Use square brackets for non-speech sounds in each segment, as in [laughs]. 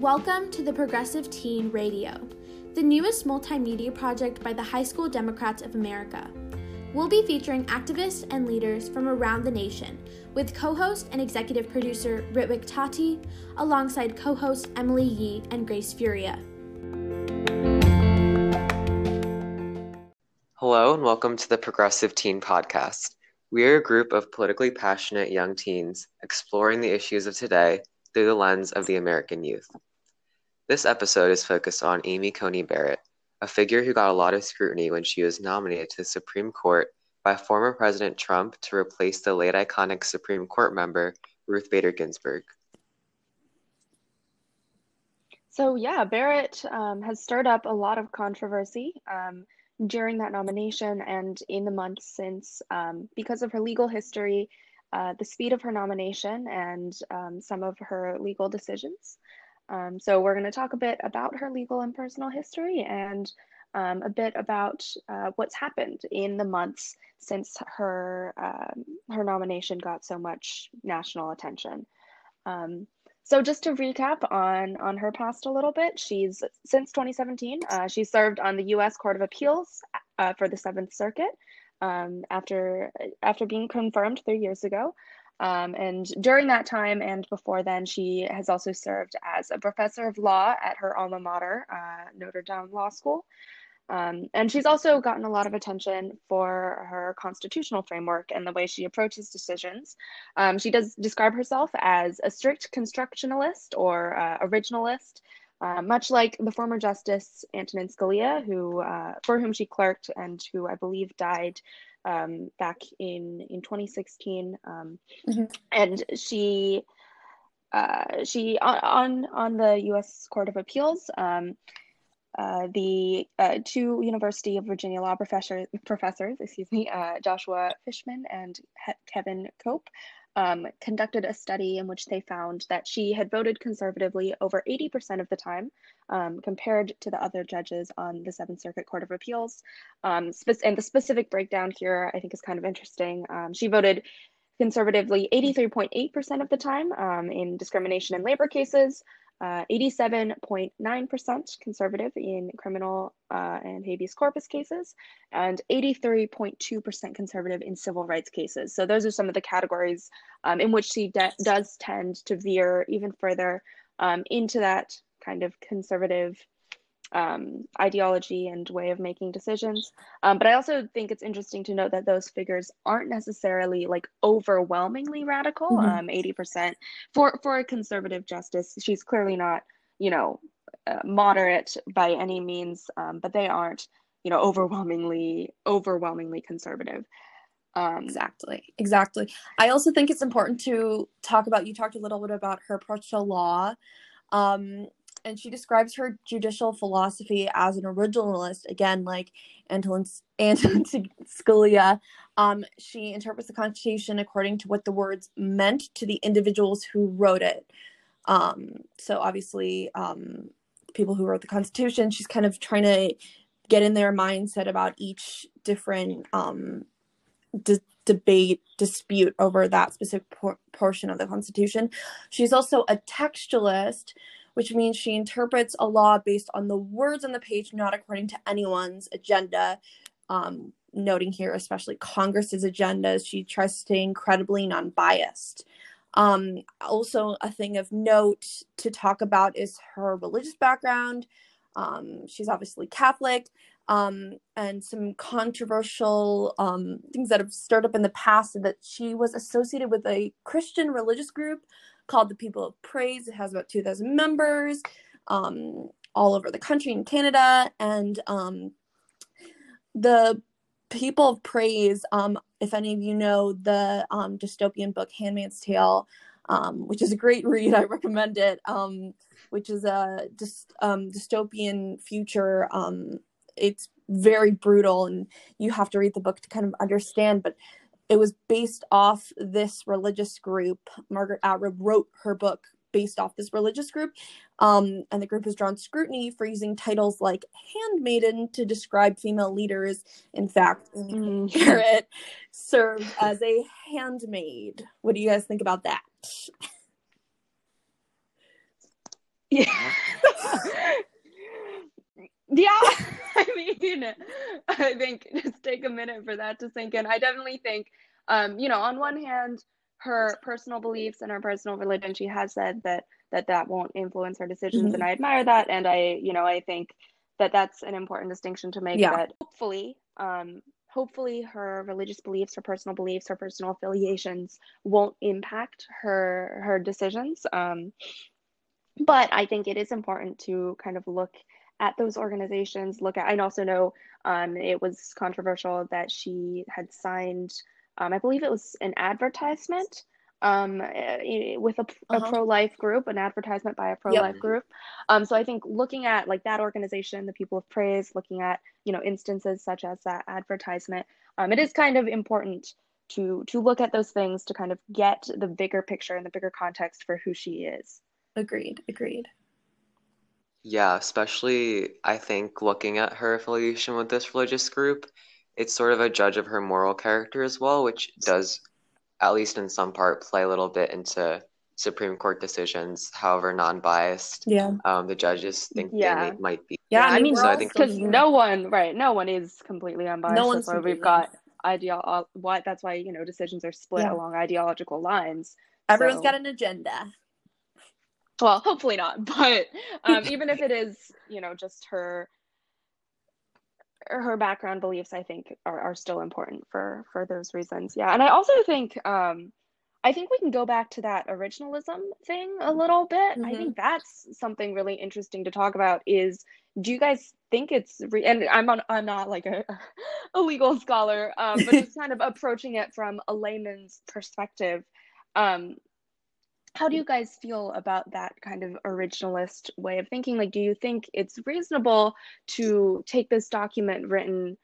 Welcome to the Progressive Teen Radio, the newest multimedia project by the High School Democrats of America. We'll be featuring activists and leaders from around the nation with co host and executive producer Ritwik Tati, alongside co host Emily Yi and Grace Furia. Hello, and welcome to the Progressive Teen Podcast. We are a group of politically passionate young teens exploring the issues of today through the lens of the American youth. This episode is focused on Amy Coney Barrett, a figure who got a lot of scrutiny when she was nominated to the Supreme Court by former President Trump to replace the late iconic Supreme Court member Ruth Bader Ginsburg. So, yeah, Barrett um, has stirred up a lot of controversy um, during that nomination and in the months since um, because of her legal history uh, the speed of her nomination and um, some of her legal decisions. Um, so we're going to talk a bit about her legal and personal history and um, a bit about uh, what's happened in the months since her um, her nomination got so much national attention. Um, so just to recap on on her past a little bit, she's since 2017 uh, she served on the U.S. Court of Appeals uh, for the Seventh Circuit um, after after being confirmed three years ago. Um, and during that time and before then, she has also served as a professor of law at her alma mater, uh, Notre Dame Law School. Um, and she's also gotten a lot of attention for her constitutional framework and the way she approaches decisions. Um, she does describe herself as a strict constructionalist or uh, originalist, uh, much like the former Justice Antonin Scalia, who uh, for whom she clerked and who I believe died um, back in in 2016, um, mm-hmm. and she uh, she on on the U.S. Court of Appeals. Um, uh, the uh, two University of Virginia law professor, professors, excuse me, Joshua Fischman and he- Kevin Cope, um, conducted a study in which they found that she had voted conservatively over 80% of the time um, compared to the other judges on the Seventh Circuit Court of Appeals. Um, and the specific breakdown here I think is kind of interesting. Um, she voted conservatively 83.8% of the time um, in discrimination and labor cases, 87.9% uh, conservative in criminal uh, and habeas corpus cases, and 83.2% conservative in civil rights cases. So, those are some of the categories um, in which she de- does tend to veer even further um, into that kind of conservative um, ideology and way of making decisions. Um, but I also think it's interesting to note that those figures aren't necessarily like overwhelmingly radical. Mm-hmm. Um, 80% for for a conservative justice, she's clearly not, you know, uh, moderate by any means, um, but they aren't, you know, overwhelmingly overwhelmingly conservative. Um, exactly, exactly. I also think it's important to talk about. You talked a little bit about her approach to law. Um, and she describes her judicial philosophy as an originalist. Again like antonin, [laughs] antonin scalia um, she interprets the constitution according to what the words meant to the individuals who wrote it. Um, so obviously um, people who wrote the constitution she's kind of trying to get in their mindset about each different um, de- debate dispute over that specific por- portion of the constitution. She's also a textualist which means she interprets a law based on the words on the page, not according to anyone's agenda. Um, noting here, especially Congress's agendas, she tries to stay incredibly non biased. Um, also, a thing of note to talk about is her religious background. Um, she's obviously Catholic, um, and some controversial um, things that have stirred up in the past that she was associated with a Christian religious group called the People of Praise. It has about 2,000 members um, all over the country in Canada. And um, the People of Praise, um, if any of you know the um, dystopian book Handmaid's Tale, um, which is a great read, [laughs] I recommend it, um, which is a dy- dystopian future. Um, it's very brutal, and you have to read the book to kind of understand. But it was based off this religious group. Margaret Atwood wrote her book based off this religious group. Um, and the group has drawn scrutiny for using titles like handmaiden to describe female leaders. In fact, [laughs] mm. Served as a handmaid. What do you guys think about that? Yeah. [laughs] [laughs] yeah. [laughs] I mean, I think just take a minute for that to sink in. I definitely think, um, you know, on one hand, her personal beliefs and her personal religion, she has said that that that won't influence her decisions, mm-hmm. and I admire that. And I, you know, I think that that's an important distinction to make. Yeah. That hopefully, um, hopefully, her religious beliefs, her personal beliefs, her personal affiliations won't impact her her decisions. Um, but I think it is important to kind of look at those organizations. Look at. I also know um, it was controversial that she had signed. Um, I believe it was an advertisement um, eh, with a, uh-huh. a pro life group, an advertisement by a pro life yep. group. Um, so I think looking at like that organization, the People of Praise, looking at you know instances such as that advertisement, um, it is kind of important to to look at those things to kind of get the bigger picture and the bigger context for who she is. Agreed. Agreed. Yeah, especially I think looking at her affiliation with this religious group, it's sort of a judge of her moral character as well, which does, at least in some part, play a little bit into Supreme Court decisions, however non-biased. Yeah. Um, the judges think yeah. they may, might be. Yeah, I mean, so I think because no one, right? No one is completely unbiased. No one's that's why we've got ideal. Why that's why you know decisions are split yeah. along ideological lines. Everyone's so. got an agenda well hopefully not [laughs] but um, [laughs] even if it is you know just her her background beliefs i think are, are still important for for those reasons yeah and i also think um i think we can go back to that originalism thing a little bit mm-hmm. i think that's something really interesting to talk about is do you guys think it's re- and i'm on i'm not like a, [laughs] a legal scholar um, but just kind of approaching it from a layman's perspective um, how do you guys feel about that kind of originalist way of thinking like do you think it's reasonable to take this document written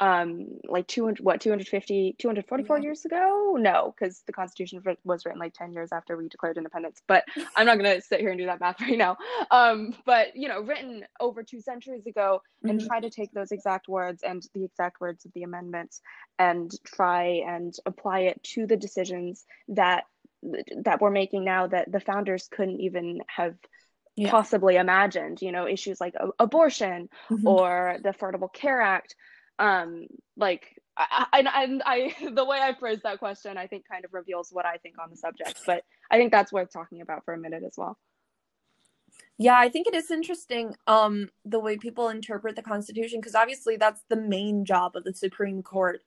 um like 200 what 250 244 yeah. years ago no because the constitution was written like 10 years after we declared independence but [laughs] i'm not going to sit here and do that math right now um but you know written over two centuries ago and mm-hmm. try to take those exact words and the exact words of the amendments and try and apply it to the decisions that that we're making now that the founders couldn't even have yeah. possibly imagined you know issues like abortion mm-hmm. or the affordable care act um like I, and I, [laughs] the way I phrased that question, I think kind of reveals what I think on the subject. But I think that's worth talking about for a minute as well. Yeah, I think it is interesting um, the way people interpret the Constitution because obviously that's the main job of the Supreme Court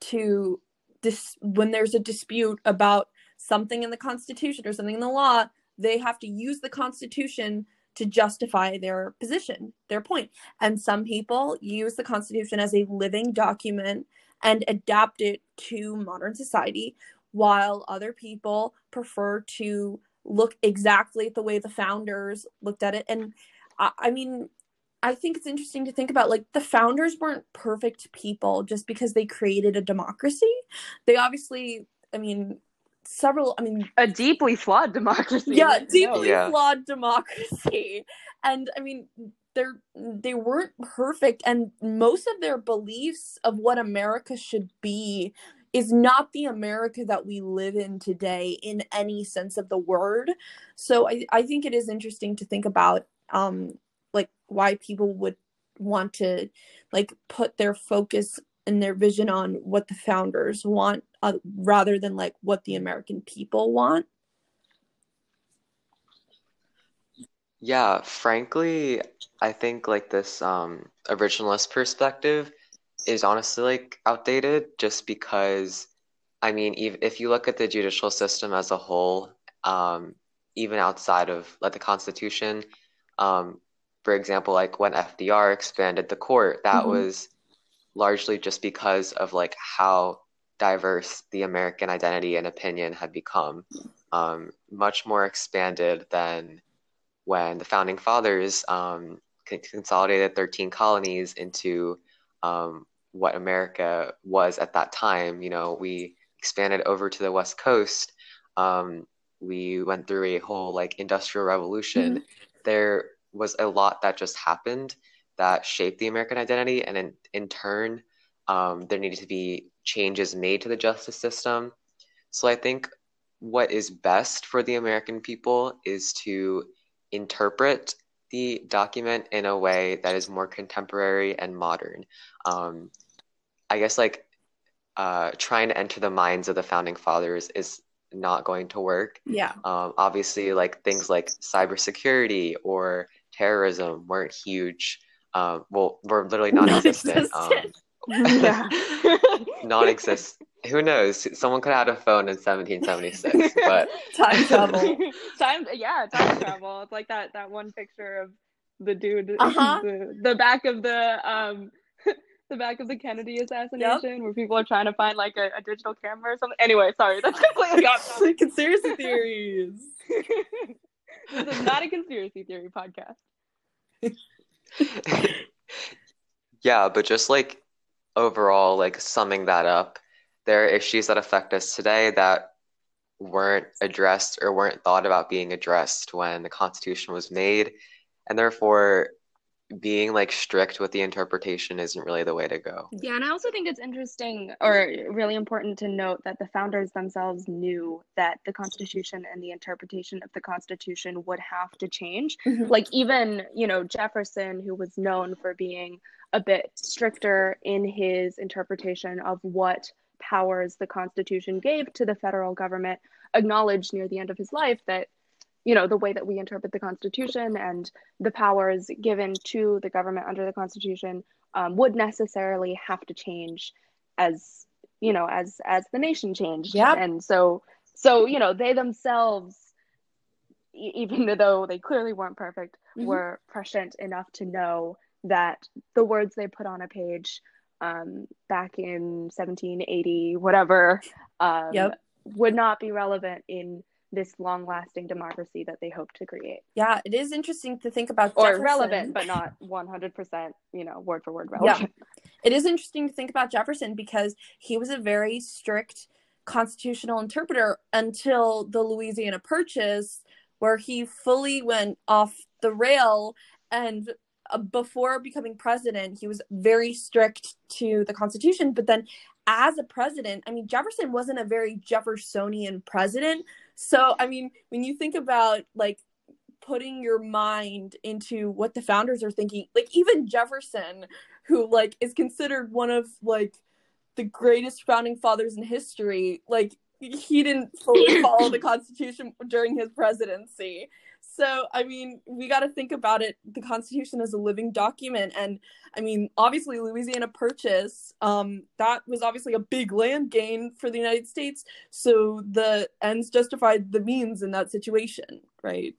to this when there's a dispute about something in the Constitution or something in the law, they have to use the Constitution to justify their position, their point. And some people use the Constitution as a living document and adapt it to modern society, while other people prefer to look exactly at the way the founders looked at it. And I, I mean, I think it's interesting to think about like the founders weren't perfect people just because they created a democracy. They obviously, I mean, several i mean a deeply flawed democracy. Yeah deeply yeah. flawed democracy. And i mean they're they weren't perfect. And most of their beliefs of what america should be is not the america that we live in today in any sense of the word. So i, I think it is interesting to think about um like why people would want to like put their focus and their vision on what the founders want uh, rather than like what the American people want. Yeah, frankly, I think like this um, originalist perspective is honestly like outdated just because I mean, if, if you look at the judicial system as a whole, um, even outside of like the Constitution, um, for example, like when FDR expanded the court, that mm-hmm. was largely just because of like how diverse the American identity and opinion had become, um, much more expanded than when the founding fathers um, consolidated 13 colonies into um, what America was at that time. You know, we expanded over to the West Coast. Um, we went through a whole like industrial revolution. Mm-hmm. There was a lot that just happened that shaped the American identity, and in, in turn, um, there needed to be changes made to the justice system. So I think what is best for the American people is to interpret the document in a way that is more contemporary and modern. Um, I guess like uh, trying to enter the minds of the founding fathers is not going to work. Yeah. Um, obviously, like things like cybersecurity or terrorism weren't huge. Um, well, were literally [laughs] non-existent. Um, [laughs] Yeah. [laughs] non-exist. Who knows? Someone could have had a phone in 1776, but Time travel. time, yeah, time travel. It's like that that one picture of the dude, Uh-huh. the, the back of the um, the back of the Kennedy assassination, where people are trying to find like a, a digital camera or something. Anyway, sorry, that's completely off topic. Conspiracy theories. this is not a conspiracy theory podcast. Yeah, but just like overall, like summing that up, there are issues that affect us today that weren't addressed or weren't thought about being addressed when the Constitution was made, and therefore being like strict with the interpretation isn't really the way to go. Yeah, and I also think it's interesting or really important to note that the founders themselves knew that the Constitution and the interpretation of the Constitution would have to change. Mhm. Like, even, you know, Jefferson, who was known for being a bit stricter in his interpretation of what powers the Constitution gave to the federal government, acknowledged near the end of his life that you know the way that we interpret the constitution and the powers given to the government under the constitution um, would necessarily have to change as you know as as the nation changed Yep. and so so you know they themselves e- even [laughs] though they clearly weren't perfect Mhm. were prescient enough to know that the words they put on a page um, back in 1780 whatever um, Yep. would not be relevant in this long-lasting democracy that they hope to create Yeah, it is interesting to think about Jefferson. or relevant but not 100% you know word for word relevant Yeah. It is interesting to think about Jefferson because he was a very strict constitutional interpreter until the Louisiana Purchase, where he fully went off the rail. And uh, before becoming president, he was very strict to the Constitution. But then, as a president, I mean, Jefferson wasn't a very Jeffersonian president. So, I mean, when you think about like putting your mind into what the founders are thinking, like even Jefferson who like is considered one of like the greatest founding fathers in history like he didn't fully [laughs] follow the constitution during his presidency. So i mean we got to think about it. The constitution is a living document and i mean obviously louisiana purchase um that was obviously a big land gain for the united states so the ends justified the means in that situation right?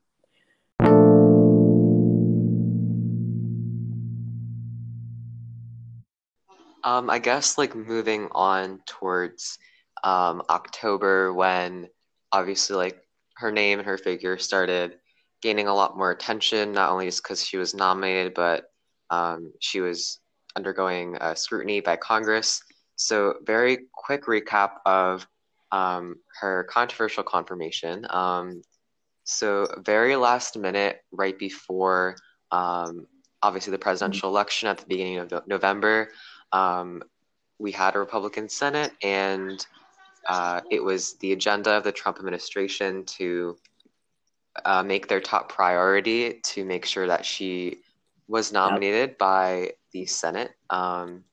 Um, I guess like moving on towards um, October when obviously like her name and her figure started gaining a lot more attention, not only just because she was nominated, but um, she was undergoing uh, scrutiny by Congress. So, very quick recap of um, her controversial confirmation. Um, so, very last minute, right before um, obviously the presidential election at the beginning of November, um, we had a Republican Senate, and uh, it was the agenda of the Trump administration to uh, make their top priority to make sure that she was nominated by the Senate. Um,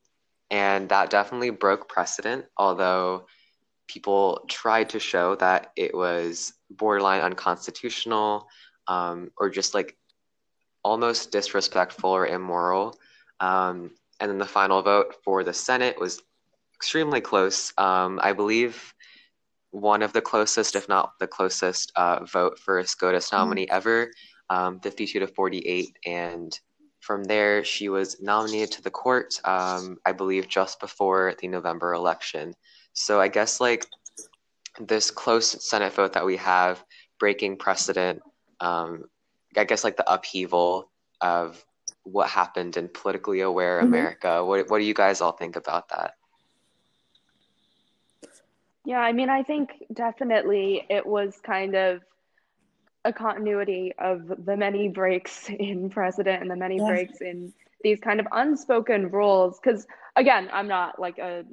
and that definitely broke precedent, although people tried to show that it was borderline unconstitutional um, or just like almost disrespectful or immoral. Um, and then the final vote for the Senate was extremely close. Um, I believe one of the closest, if not the closest, uh, vote for a SCOTUS nominee ever, um, 52 to 48. And from there, she was nominated to the court, um, I believe, just before the November election. So I guess like this close Senate vote that we have, breaking precedent, um, I guess like the upheaval of what happened in politically aware Mhm. America. What what do you guys all think about that? Yeah, I mean, I think definitely it was kind of a continuity of the many breaks [laughs] in precedent and the many breaks in these kind of unspoken rules. Because again, I'm not like a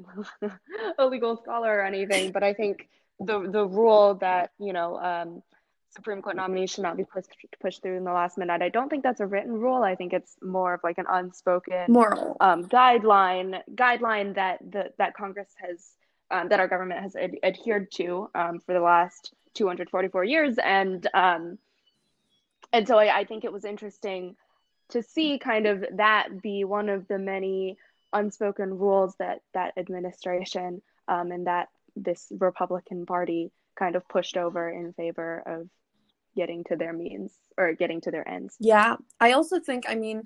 [laughs] a legal scholar or anything, but I think the the rule that you know um, Supreme Court nominee should not be pushed pushed through in the last minute. I don't think that's a written rule. I think it's more of like an unspoken moral um, guideline guideline that the that Congress has um, that our government has ad- adhered to um, for the last 244 years, and um, and so I, I think it was interesting to see kind of that be one of the many unspoken rules that that administration um, and that this Republican Party kind of pushed over in favor of getting to their means or getting to their ends. Yeah. I also think, I mean,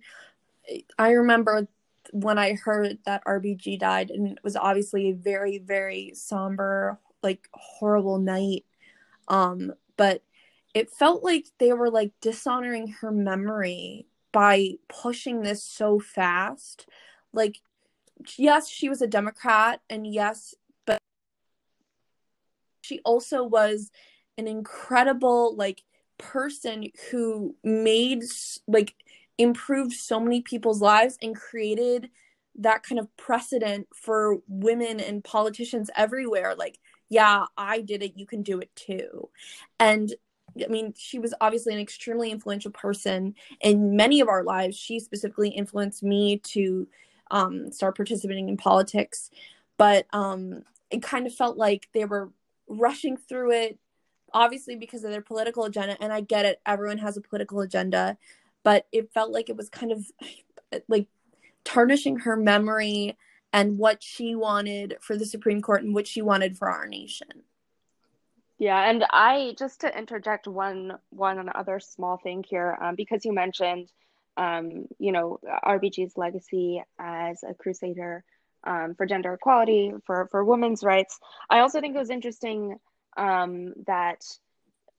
I remember when I heard that RBG died, and it was obviously a very, very somber, like horrible night. Um, but it felt like they were like dishonoring her memory by pushing this so fast. Like, yes, she was a Democrat, and yes, but she also was an incredible, like, person who made like improved so many people's lives and created that kind of precedent for women and politicians everywhere. Like yeah i did it. You can do it too. And i mean she was obviously an extremely influential person in many of our lives. She specifically influenced me to um, start participating in politics. But um, it kind of felt like they were rushing through it obviously because of their political agenda. And i get it. Everyone has a political agenda but it felt like it was kind of [sighs] like tarnishing her memory and what she wanted for the supreme court and what she wanted for our nation. Yeah and i just to interject one one other small thing here um, because you mentioned um, you know rbg's legacy as a crusader um, for gender equality for for women's rights. I also think it was interesting um, that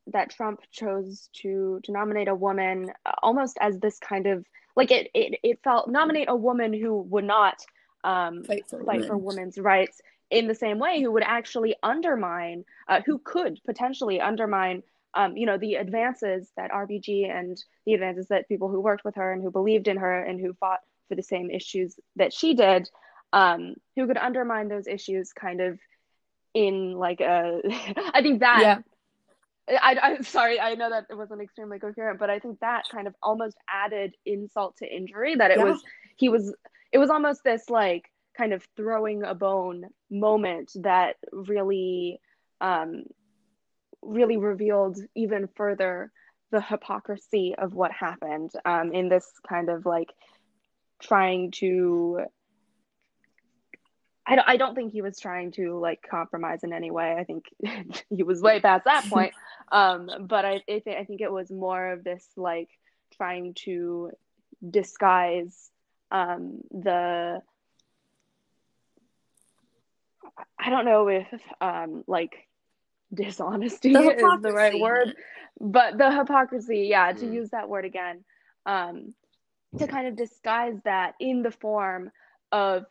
that Trump chose to to nominate a woman uh, almost as this kind of like it it, it felt nominate a woman who would not um, fight, for, fight for women's rights in the same way who would actually undermine uh, who could potentially undermine um, you know the advances that RBG and the advances that people who worked with her and who believed in her and who fought for the same issues that she did um, who could undermine those issues kind of in like a [laughs] i think that yeah I, I'm [laughs] sorry, I know that it wasn't extremely coherent, but I think that kind of almost added insult to injury. That it Yeah. was, he was, it was almost this like kind of throwing a bone moment that really, um, really revealed even further the hypocrisy of what happened um, in this kind of like trying to I don't, I don't think he was trying to like compromise in any way. I think [laughs] he was way past that point. [laughs] Um, but I, I, th- I think it was more of this like trying to disguise um, the. I don't know if um, like dishonesty The is the right word, but the hypocrisy, yeah, to Mm. use that word again, um, to kind of disguise that in the form of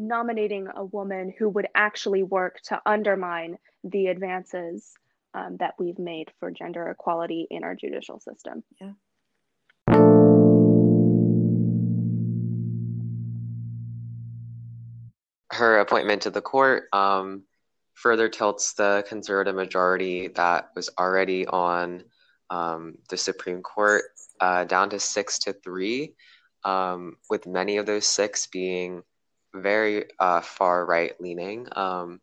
nominating a woman who would actually work to undermine the advances um, that we've made for gender equality in our judicial system. Yeah. her appointment to the court um, further tilts the conservative majority that was already on um, the Supreme Court uh, down to six to three, um, with many of those six being very uh, far right leaning. Um,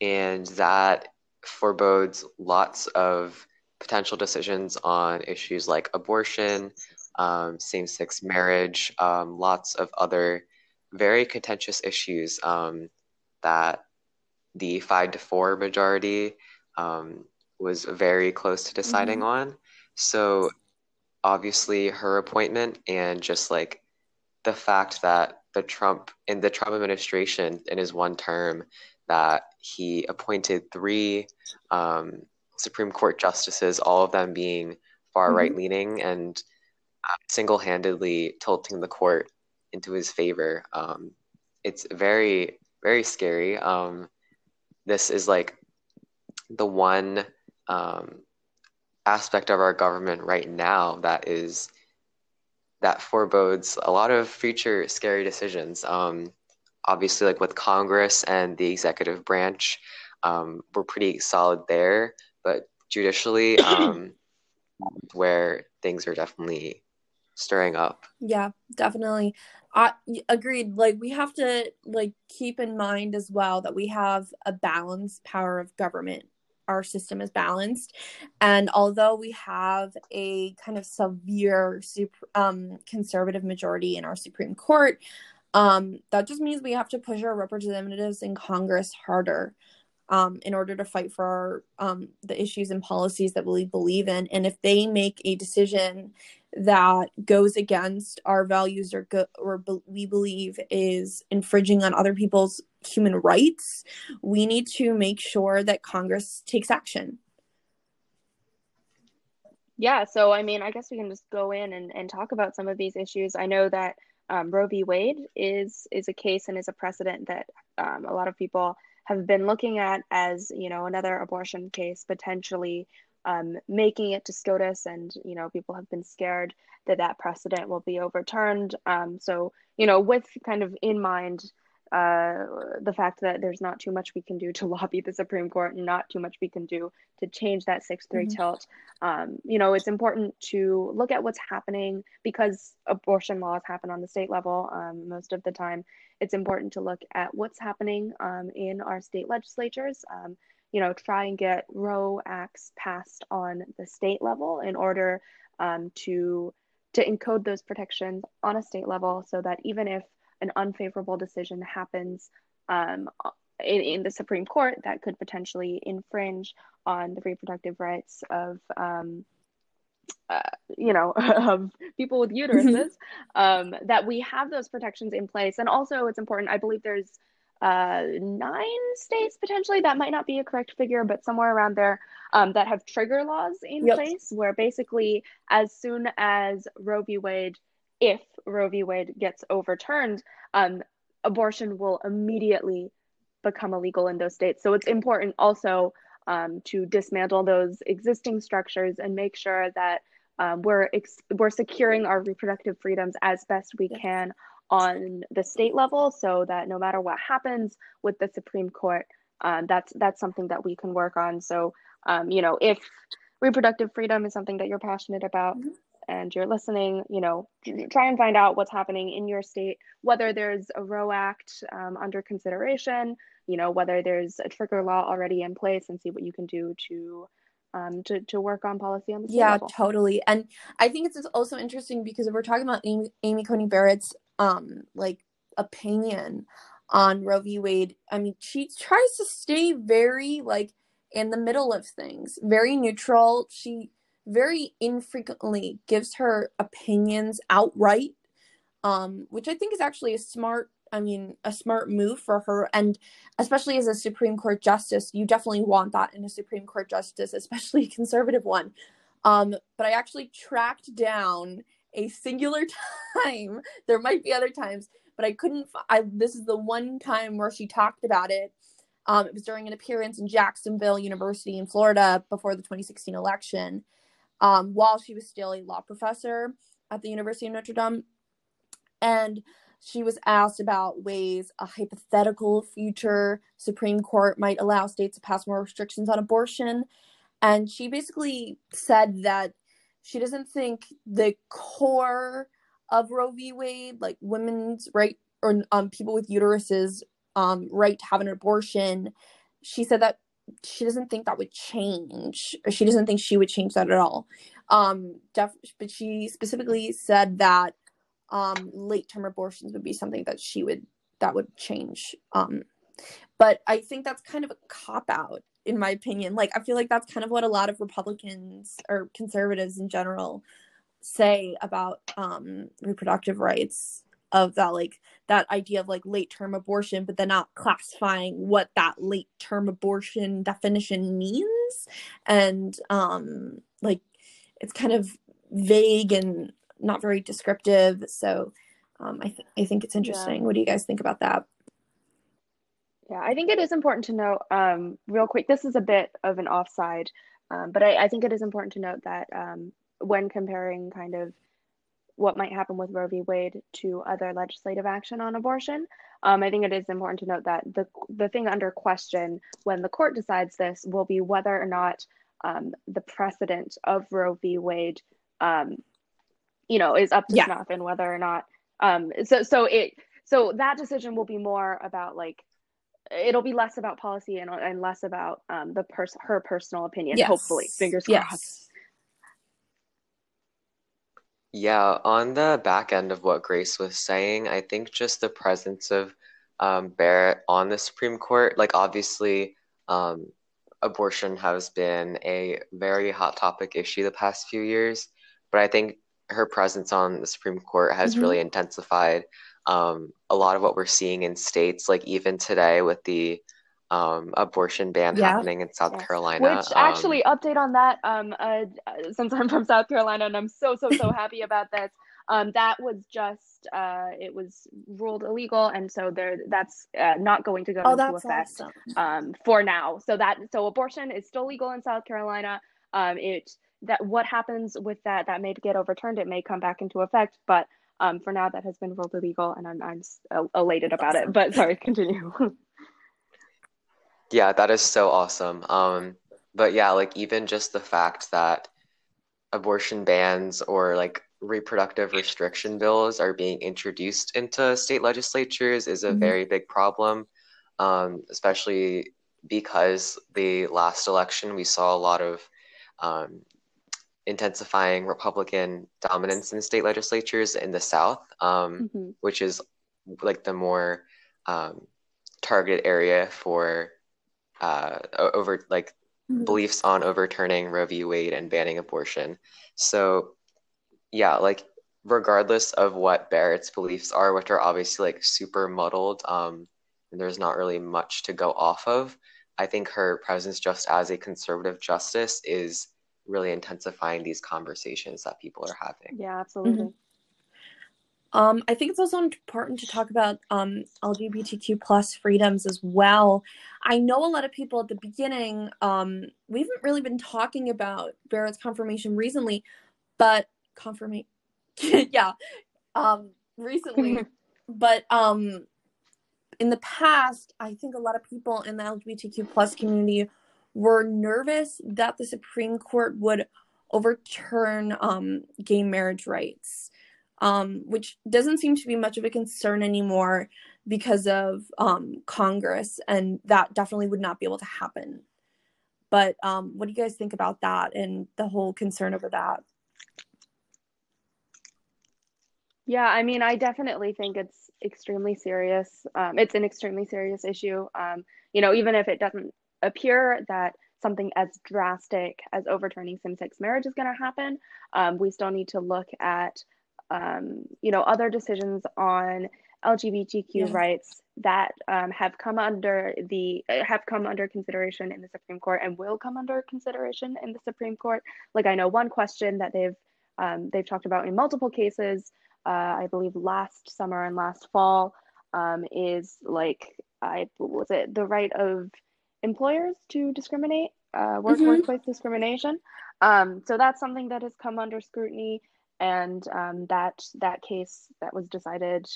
and that forebodes lots of potential decisions on issues like abortion, um, same sex marriage, um, lots of other very contentious issues um, that the five to four majority um, was very close to deciding on. So, obviously, her appointment and just like the fact that the Trump in the Trump administration in his one term that he appointed three um, Supreme Court justices, all of them being far right leaning and uh, single handedly tilting the court into his favor. Um, it's very, very scary. Um, this is like the one um, aspect of our government right now that is that forebodes a lot of future scary decisions. Um, obviously, like with Congress and the executive branch, um, we're pretty solid there. But judicially, [coughs] um, where things are definitely stirring up. Yeah, definitely. I agreed. Like we have to like keep in mind as well that we have a balanced power of government. Our system is balanced, and although we have a kind of severe um, conservative majority in our Supreme Court, um, that just means we have to push our representatives in Congress harder um, in order to fight for our, um, the issues and policies that we believe in. And if they make a decision that goes against our values or go- or be- we believe is infringing on other people's human rights, we need to make sure that Congress takes action. Yeah, so I mean, I guess we can just go in and, and talk about some of these issues. I know that um, Roe v. Wade is is a case and is a precedent that um, a lot of people have been looking at as you know another abortion case potentially um, making it to SCOTUS, and you know people have been scared that that precedent will be overturned. Um, so you know, with kind of in mind uh, the fact that there's not too much we can do to [laughs] lobby the Supreme Court, and not too much we can do to change that six three mm-hmm. tilt. Um, you know, it's important to look at what's happening because abortion laws happen on the state level um, most of the time. It's important to look at what's happening um, in our state legislatures. Um, you know, try and get Roe acts passed on the state level in order um, to to encode those protections on a state level, so that even if an unfavorable decision happens um, in, in, the Supreme Court that could potentially infringe on the reproductive rights of, um, uh, you know, [laughs] of people with uteruses, um, that we have those protections in place. And also, it's important, I believe there's uh, nine states potentially, that might not be a correct figure, but somewhere around there, um, that have trigger laws in yep. place where basically, as soon as Roe v. Wade if Roe v. Wade gets overturned, um, abortion will immediately become illegal in those states. So it's important also um, to dismantle those existing structures and make sure that um, we're ex- we're securing our reproductive freedoms as best we can on the state level, so that no matter what happens with the Supreme Court, um, that's that's something that we can work on. So um, you know, if reproductive freedom is something that you're passionate about, mm-hmm and you're listening, you know, try and find out what's happening in your state, whether there's a Roe Act um, under consideration, you know, whether there's a trigger law already in place, and see what you can do to um, to, to work on policy on the yeah level. totally. And i think it's also interesting because if we're talking about amy, amy coney barrett's um like opinion on roe v. Wade i mean she tries to stay very like in the middle of things very neutral. She very infrequently gives her opinions outright, um, which I think is actually a smart, I mean, a smart move for her. And especially as a Supreme Court justice, you definitely want that in a Supreme Court justice, especially [laughs] a conservative one. Um, but I actually tracked down a singular [laughs] time. There might be other times, but I couldn't. I this is the one time where she talked about it. Um, it was during an appearance in Jacksonville University in Florida before the 2016 election um, while she was still a law professor at the University of Notre Dame. And she was asked about ways a hypothetical future Supreme Court might allow states to pass more restrictions on abortion. And she basically said that she doesn't think the core of Roe v. Wade, like women's right or um, people with uteruses um, right to have an abortion, she said that she doesn't think that would change or she doesn't think she would change that at all. Um def- but she specifically said that um late term abortions would be something that she would that would change. Um but i think that's kind of a cop out in my opinion. Like i feel like that's kind of what a lot of republicans or conservatives in general say about um reproductive rights of that like that idea of like late term abortion but then not classifying what that late term abortion definition means. And um like it's kind of vague and not very descriptive. So um i, th- I think it's interesting. Yeah. what do you guys think about that? Yeah i think it is important to note um real quick this is a bit of an offside um, but I, I think it is important to note that um when comparing kind of what might happen with Roe v. Wade to other legislative action on abortion. Um, I think it is important to note that the the thing under question when the court decides this will be whether or not um, the precedent of Roe v. Wade, um, you know, is up to Yeah. snuff and whether or not. Um, so so it so that decision will be more about like it'll be less about policy and, and less about um, the pers- her personal opinion. Yes. Hopefully, fingers crossed. Yeah, on the back end of what Grace was saying, I think just the presence of um, Barrett on the Supreme Court, like obviously, um, abortion has been a very hot topic issue the past few years, but I think her presence on the Supreme Court has Mhm. really intensified um, a lot of what we're seeing in states, like even today with the um, abortion ban Yeah. happening in South Yes. Carolina. Which Um, actually, update on that. Um, uh, uh, since I'm from South Carolina and I'm so so so [laughs] happy about this. Um, that was just uh, it was ruled illegal, and so there that's uh, not going to go Oh, into that's effect awesome. um, for now. So that so abortion is still legal in South Carolina. Um, it that what happens with that that may get overturned. It may come back into effect, but um, for now that has been ruled illegal, and I'm I'm elated about it. But sorry, continue. [laughs] Yeah, that is so awesome. Um, but yeah, like even just the fact that abortion bans or like reproductive restriction bills are being introduced into state legislatures is a Mhm. very big problem, um, especially because the last election we saw a lot of um, intensifying Republican dominance in state legislatures in the South, um, Mhm. which is like the more um, targeted area for uh, over like Mhm. beliefs on overturning Roe v. Wade and banning abortion. So, yeah, like regardless of what Barrett's beliefs are, which are obviously like super muddled, um, and there's not really much to go off of, I think her presence just as a conservative justice is really intensifying these conversations that people are having. yeah, absolutely. Um, I think it's also important to talk about um, LGBTQ plus freedoms as well. I know a lot of people at the beginning, um, we haven't really been talking about Barrett's confirmation recently, but confirmation, [laughs] yeah, um, recently, [laughs] but um, in the past, I think a lot of people in the LGBTQ plus community were nervous that the Supreme Court would overturn um, gay marriage rights um, which doesn't seem to be much of a concern anymore because of um, Congress, and that definitely would not be able to happen. But um, what do you guys think about that and the whole concern over that? Yeah, I mean, I definitely think it's extremely serious. Um, it's an extremely serious issue. Um, you know, even if it doesn't appear that something as drastic as overturning same-sex marriage is going to happen, um, we still need to look at, um, you know, other decisions on LGBTQ Yeah. rights that um, have come under the uh, have come under consideration in the Supreme Court and will come under consideration in the Supreme Court. Like I know one question that they've um, they've talked about in multiple cases uh, I believe last summer and last fall, um, is like I was it the right of employers to discriminate, uh, work Mhm. workplace discrimination. Um, so that's something that has come under scrutiny, and um, that that case that was decided.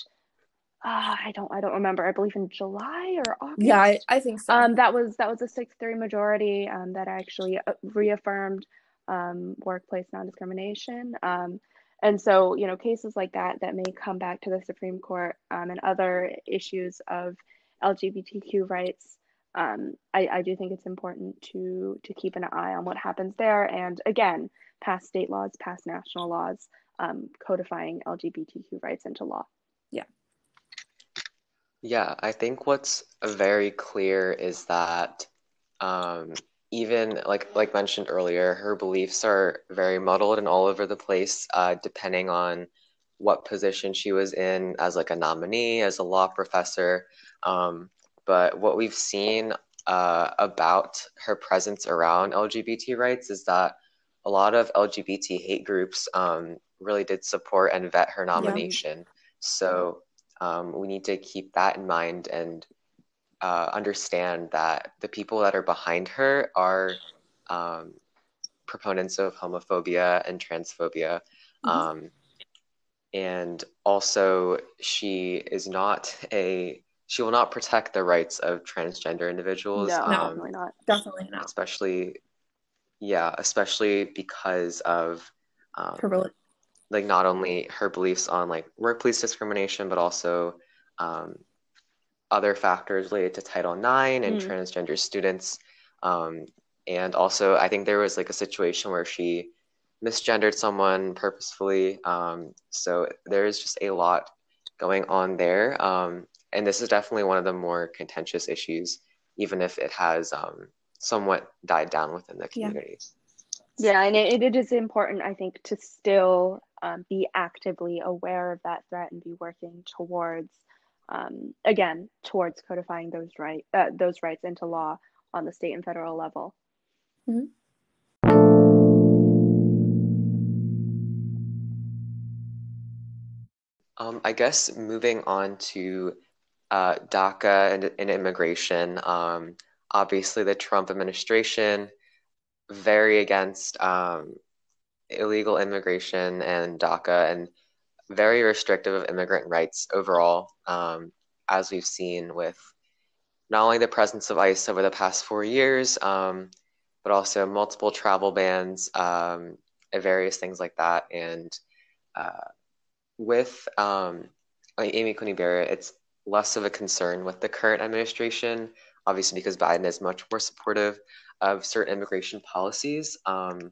Uh, I don't I don't remember. I believe in July or August. Yeah, I, I think so. Um, that was that was a six three majority um, that actually uh, reaffirmed um, workplace non-discrimination. Um, and so, you know, cases like that that may come back to the Supreme Court um, and other issues of LGBTQ rights. Um, I, I do think it's important to to keep an eye on what happens there, and again, pass state laws, pass national laws, um, codifying LGBTQ rights into law. Yeah, Yeah, I think what's very clear is that um, even like like mentioned earlier, her beliefs are very muddled and all over the place, uh, depending on what position she was in as like a nominee, as a law professor. Um, but what we've seen uh, about her presence around LGBT rights is that a lot of LGBT hate groups um, really did support and vet her nomination. So um, we need to keep that in mind and uh, understand that the people that are behind her are um, proponents of homophobia and transphobia. Mhm. Um, and also, she is not a, she will not protect the rights of transgender individuals, No, um, definitely not. Definitely not. especially yeah, especially because of um, like not only her beliefs on like workplace discrimination, but also um, other factors related to Title IX and mm. transgender students. Um, and also, I think there was like a situation where she misgendered someone purposefully. Um, so there is just a lot going on there. Um, and this is definitely one of the more contentious issues, even if it has um, somewhat died down within the community. Yeah, yeah and it, it is important, I think, to still um, be actively aware of that threat and be working towards, um, again, towards codifying those right uh, those rights into law on the state and federal level. Mm-hmm. Um, I guess moving on to uh, DACA and, and immigration. Um, obviously, the Trump administration very against um, illegal immigration and DACA and very restrictive of immigrant rights overall, um, as we've seen with not only the presence of ICE over the past four years, um, but also multiple travel bans, um, various things like that. And uh, with um, like Amy Coney Barrett, it's less of a concern with the current administration, obviously because Biden is much more supportive of certain immigration policies um,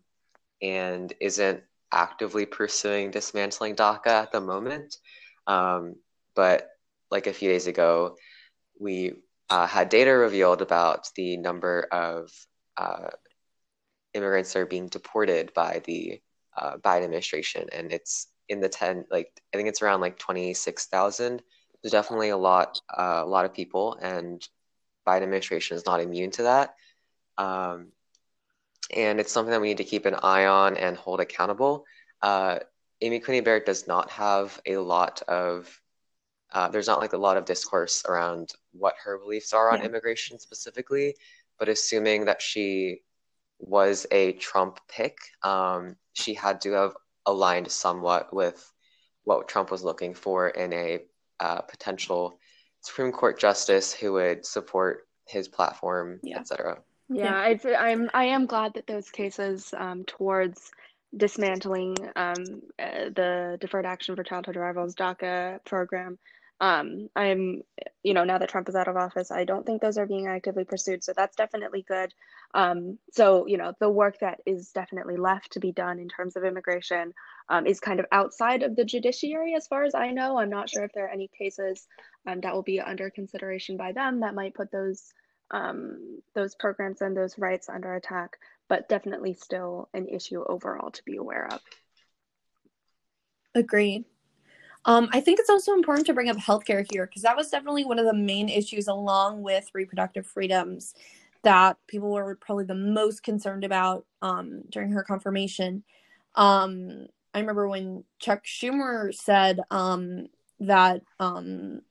and isn't actively pursuing dismantling DACA at the moment. Um, but like a few days ago, we uh, had data revealed about the number of uh, immigrants that are being deported by the uh, Biden administration, and it's in the 10 like i think it's around like 26000 there's definitely a lot uh, a lot of people and biden administration is not immune to that um, and it's something that we need to keep an eye on and hold accountable uh, amy coney barrett does not have a lot of uh, there's not like a lot of discourse around what her beliefs are on yeah. immigration specifically but assuming that she was a trump pick um, she had to have aligned somewhat with what Trump was looking for in a uh, potential Supreme Court justice who would support his platform, yeah. etc. Yeah, yeah. I'm I am glad that those cases um, towards dismantling um, uh, the Deferred Action for Childhood Arrivals DACA program um, I'm, you know, now that Trump is out of office, I don't think those are being actively pursued. So that's definitely good. Um, so, you know, the work that is definitely left to be done in terms of immigration um, is kind of outside of the judiciary, as far as I know. I'm not sure if there are any cases um, that will be under consideration by them that might put those um, those programs and those rights under attack, but definitely still an issue overall to be aware of. Agreed. Um, I think it's also important to bring up healthcare here because that was definitely one of the main issues, along with reproductive freedoms, that people were probably the most concerned about um, during her confirmation. Um, I remember when Chuck Schumer said um, that um,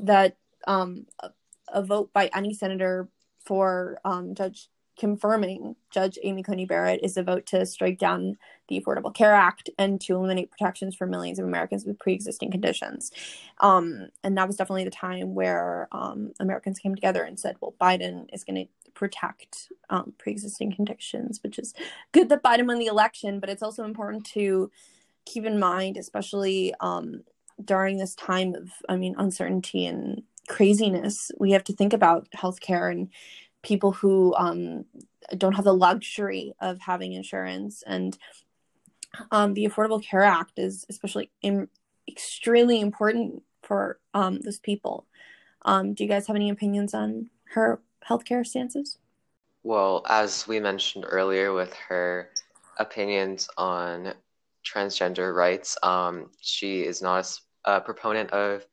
that um, a, a, vote by any senator for Judge confirming Judge Amy Coney Barrett is a vote to strike down the Affordable Care Act and to eliminate protections for millions of Americans with pre existing conditions. Um, and that was definitely the time where um, Americans came together and said, well, Biden is going to protect um, pre existing conditions, which is good that Biden won the election, but it's also important to keep in mind, especially um, during this time of, I mean, uncertainty and craziness, we have to think about healthcare and people who um, don't have the luxury of having insurance. And um, the affordable care act is especially in, extremely important for um, those people. Um, do you guys have any opinions on her healthcare stances? Well as we mentioned earlier with her opinions on transgender rights um, she is not a, a, proponent of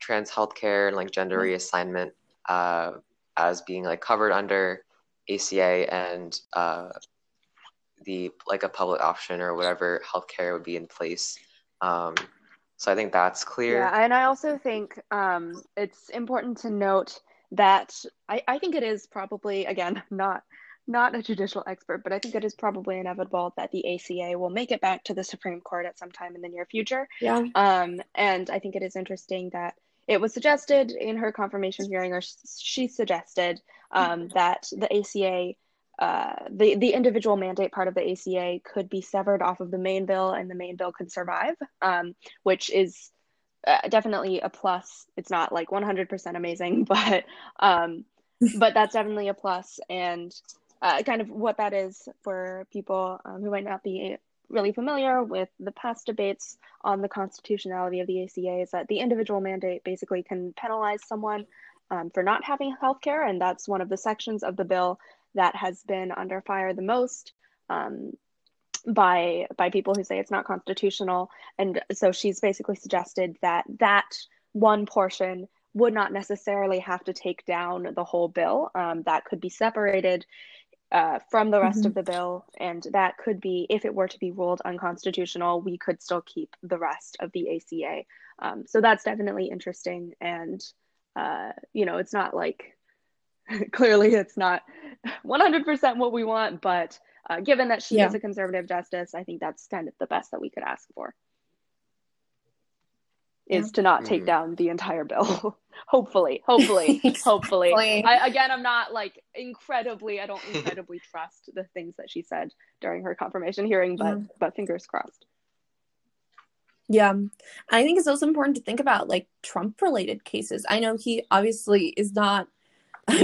trans healthcare and like gender mm-hmm. reassignment uh, as being like covered under ACA and uh, the like a public option or whatever healthcare would be in place. Um, so I think that's clear. Yeah, and I also think um, it's important to note that I, I think it is probably again [laughs] not not a judicial expert, but I think it is probably inevitable that the ACA will make it back to the Supreme Court at some time in the near future. Yeah. Um, and I think it is interesting that it was suggested in her confirmation hearing, or she suggested um, that the ACA uh, the the individual mandate part of the ACA could be severed off of the main bill, and the main bill could survive, um, which is uh, definitely a plus. It's not like 100% amazing, [laughs] but um, but that's definitely a plus. And uh, kind of what that is for people um, who might not be really familiar with the past debates on the constitutionality of the ACA is that the individual mandate basically can penalize someone um, for not having health care, and that's one of the sections of the bill that has been under fire the most. Um, by by people who say it's not constitutional and so she's basically suggested that that one portion would not necessarily have to take down the whole bill um, that could be separated uh, from the rest mm-hmm. of the bill and that could be if it were to be ruled unconstitutional we could still keep the rest of the aca um, so that's definitely interesting and uh, you know it's not like [laughs] clearly it's not 100% what we want but uh, given that she yeah. is a conservative justice, I think that's kind of the best that we could ask for. Is to not take mm-hmm. down the entire bill. [laughs] hopefully, hopefully, [laughs] hopefully. I, again, I'm not like incredibly. I don't [laughs] incredibly trust the things that she said during her confirmation hearing, but mm. but fingers crossed. Yeah. I think it's also important to think about like Trump related cases. I know he obviously is not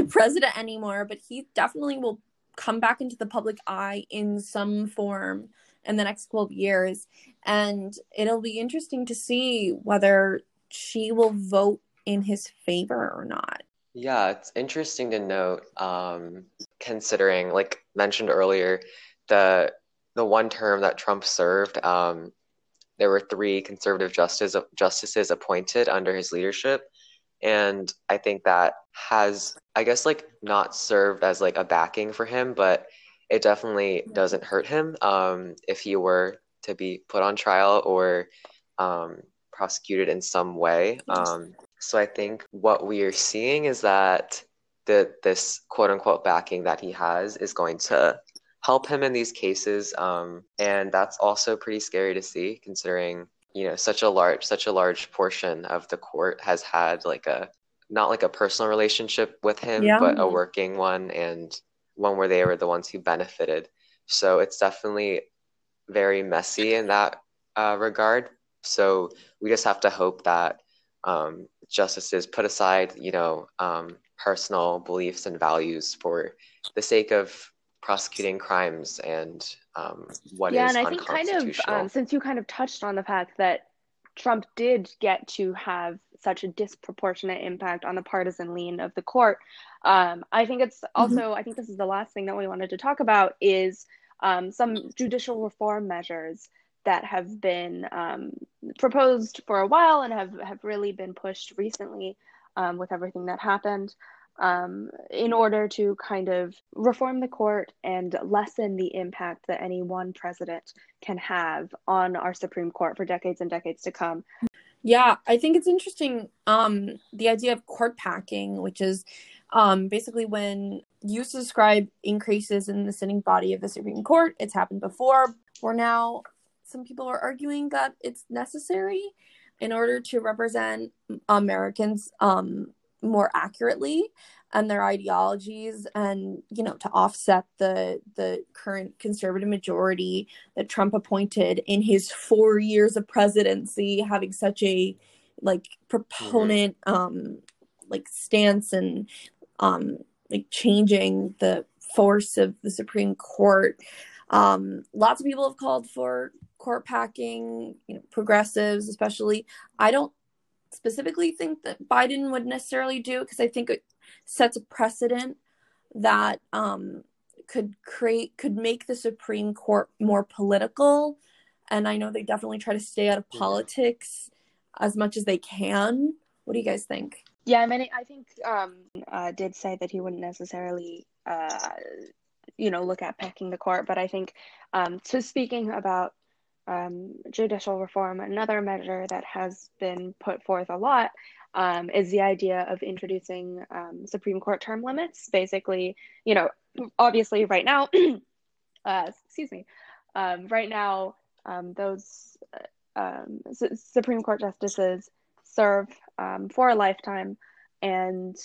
president anymore, but he definitely will come back into the public eye in some form in the next 12 years. And it'll be interesting to see whether she will vote in his favor or not. Yeah, it's interesting to note, um, considering, like mentioned earlier, the the one term that Trump served, um, there were three conservative justices justices appointed under his leadership, and I think that has I guess like not served as like a backing for him, but it definitely doesn't hurt him um, if he were to be put on trial or um, prosecuted in some way. Um, so I think what we are seeing is that the this quote unquote backing that he has is going to help him in these cases, um, and that's also pretty scary to see considering you know such a large such a large portion of the court has had like a not like a personal relationship with him yeah. but a working one and one where they were the ones who benefited. So it's definitely very messy in that uh, regard. So we just have to hope that um, justices put aside you know um, personal beliefs and values for the sake of prosecuting crimes and um, what yeah, and I think kind of um, since you kind of touched on the fact that Trump did get to have such a disproportionate impact on the partisan lean of the court. Um, I think it's mm-hmm. also mm-hmm. I think this is the last thing that we wanted to talk about is um, some judicial reform measures that have been um, proposed for a while and have have really been pushed recently um, with everything that happened um, in order to kind of reform the court and lessen the impact that any one president can have on our Supreme Court for decades and decades to come. Yeah, I think it's interesting um, the idea of court packing, which is um, basically when you subscribe increases in the sitting body of the Supreme Court. It's happened before. For now, some people are arguing that it's necessary in order to represent Americans um, more accurately and their ideologies and you know to offset the the current conservative majority that Trump appointed in his 4 years of presidency having such a like proponent mm-hmm. um like stance and um like changing the force of the Supreme Court um lots of people have called for court packing you know progressives especially i don't specifically think that Biden would necessarily do because I think it sets a precedent that um, could create could make the Supreme Court more political. And I know they definitely try to stay out of politics as much as they can. What do you guys think? Yeah, I mean, I think um, uh, did say that he wouldn't necessarily, uh, you know, look at packing the court, but I think, um, so speaking about um, judicial reform, another measure that has been put forth a lot um, is the idea of introducing um, Supreme Court term limits. Basically, you know, obviously, right now, [clears throat] uh, excuse me, um, right now, um, those uh, um, Supreme Court justices serve for a lifetime and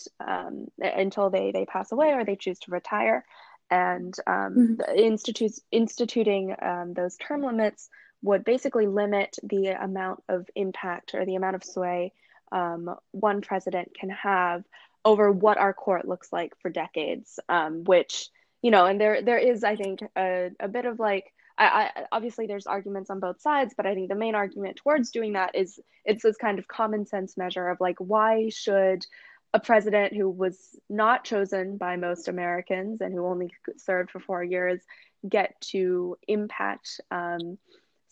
until they, they pass away or they choose to retire. and um, mm-hmm. institutes instituting um, those term limits would basically limit the amount of impact or the amount of sway um, one president can have over what our court looks like for decades, um, which you know, and there there is, I think, a, a bit of like I, I, obviously there's arguments on both sides, but I think the main argument towards doing that is it's this kind of common sense measure of like why should a president who was not chosen by most Americans and who only served for four years get to impact um,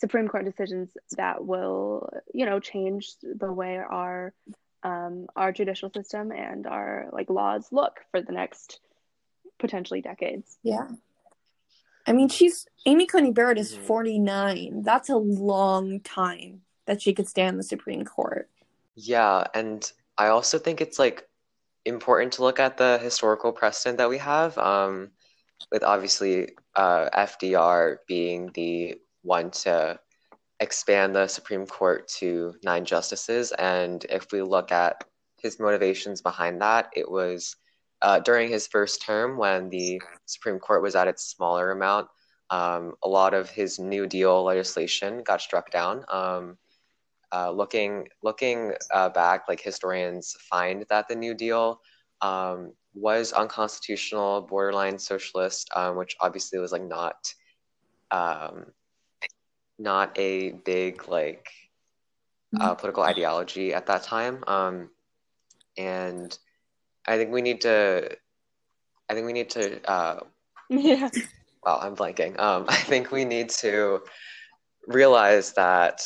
Supreme Court decisions that will, you know, change the way our um, our judicial system and our like laws look for the next potentially decades. Yeah. I mean, she's Amy Coney Barrett is mm-hmm. 49. That's a long time that she could stay on the Supreme Court. Yeah, and I also think it's like important to look at the historical precedent that we have, um, with obviously uh, FDR being the one to expand the Supreme Court to nine justices. And if we look at his motivations behind that, it was uh, during his first term when the Supreme Court was at its smaller amount. Um, a lot of his New Deal legislation got struck down. Um, uh, looking looking uh, back, like historians find that the New Deal um, was unconstitutional, borderline socialist, um, which obviously was like not um, not a big like uh, political ideology at that time. Um, and I think we need to. I think we need to. Uh, yeah. Wow, I'm blanking. Um, [laughs] I think we need to realize that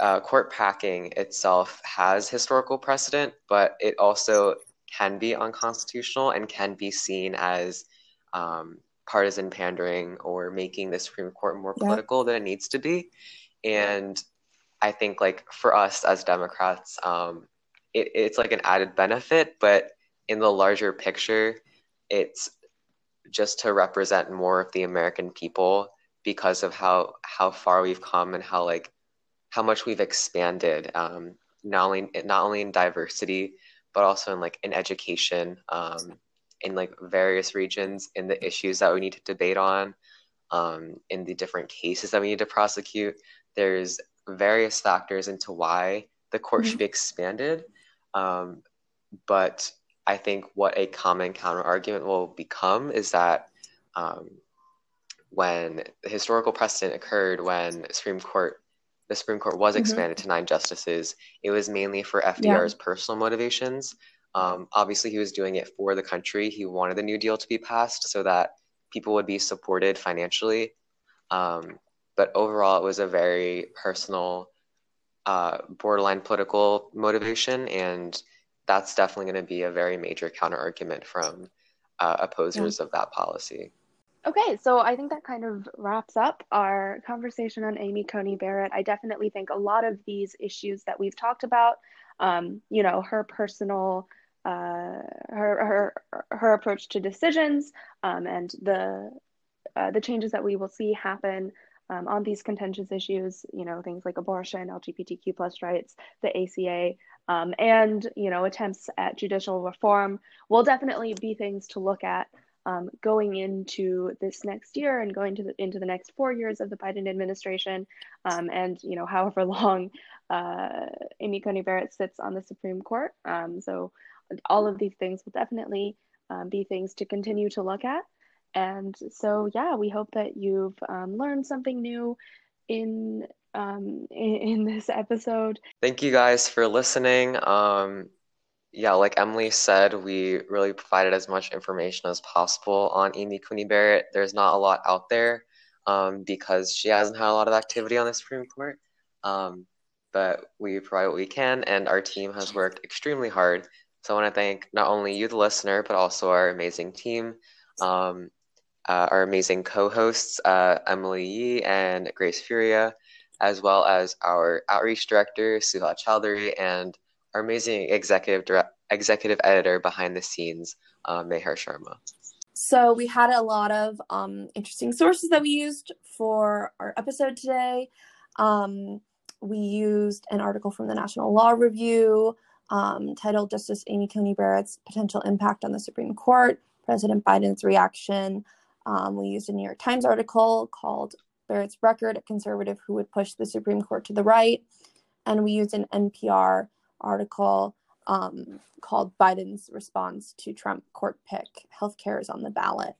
uh, court packing itself has historical precedent, but it also can be unconstitutional and can be seen as um, partisan pandering or making the Supreme Court more political yeah. than it needs to be. And I think, like for us as Democrats, um, it, it's like an added benefit, but in the larger picture, it's just to represent more of the American people because of how how far we've come and how like how much we've expanded um, not only not only in diversity but also in like in education um, in like various regions in the issues that we need to debate on um, in the different cases that we need to prosecute there's various factors into why the court mm-hmm. should be expanded um, but I think what a common counter argument will become is that um, when the historical precedent occurred, when Supreme Court the Supreme Court was mm-hmm. expanded mm-hmm. to nine justices, it was mainly for FDR's yeah. personal motivations. Um, obviously, he was doing it for the country. He wanted the New Deal to be passed so that people would be supported financially. Um, but overall, it was a very personal, uh, borderline political motivation, and that's definitely going to be a very major counter argument from uh, opposers yeah. of that policy. Okay, so I think that kind of wraps up our conversation on Amy Coney Barrett. I definitely think a lot of these issues that we've talked about, um, you know, her personal, uh, her her her approach to decisions, um, and the uh, the changes that we will see happen um, on these contentious issues, you know, things like abortion, LGBTQ plus rights, the ACA, um, and you know attempts at judicial reform will definitely be things to look at um, going into this next year and going to the, into the next four years of the Biden administration, um, and you know [laughs] however long uh, Amy Coney Barrett sits on the Supreme Court. Um, so all of these things will definitely um, be things to continue to look at. And so yeah, we hope that you've um, learned something new in um, in, [laughs] in, this episode. Thank you guys for listening. Um, yeah, like Emily said, we really provided as much information as possible on Amy Coney Barrett. There's not a lot out there um, because she hasn't had a lot of activity on the Supreme Court. Um, but we provide what we can, and our team has worked extremely hard. So I want to thank not only you, the listener, but also our amazing team. Um, uh, our amazing co-hosts uh, Emily Yi and Grace Furia, as well as our outreach director Suha Chowdhury and our amazing executive executive editor behind the scenes uh, Mehar Sharma. So we had a lot of um, interesting sources that we used for our episode today. Um, we used an article from the National Law Review um, titled Justice Amy Coney Barrett's Potential Impact on the Supreme Court, President Biden's Reaction, Um, we used a New York Times article called Barrett's Record, a conservative who would push the Supreme Court to the right. And we used an NPR article um, called Biden's Response to Trump Court Pick Healthcare is on the Ballot.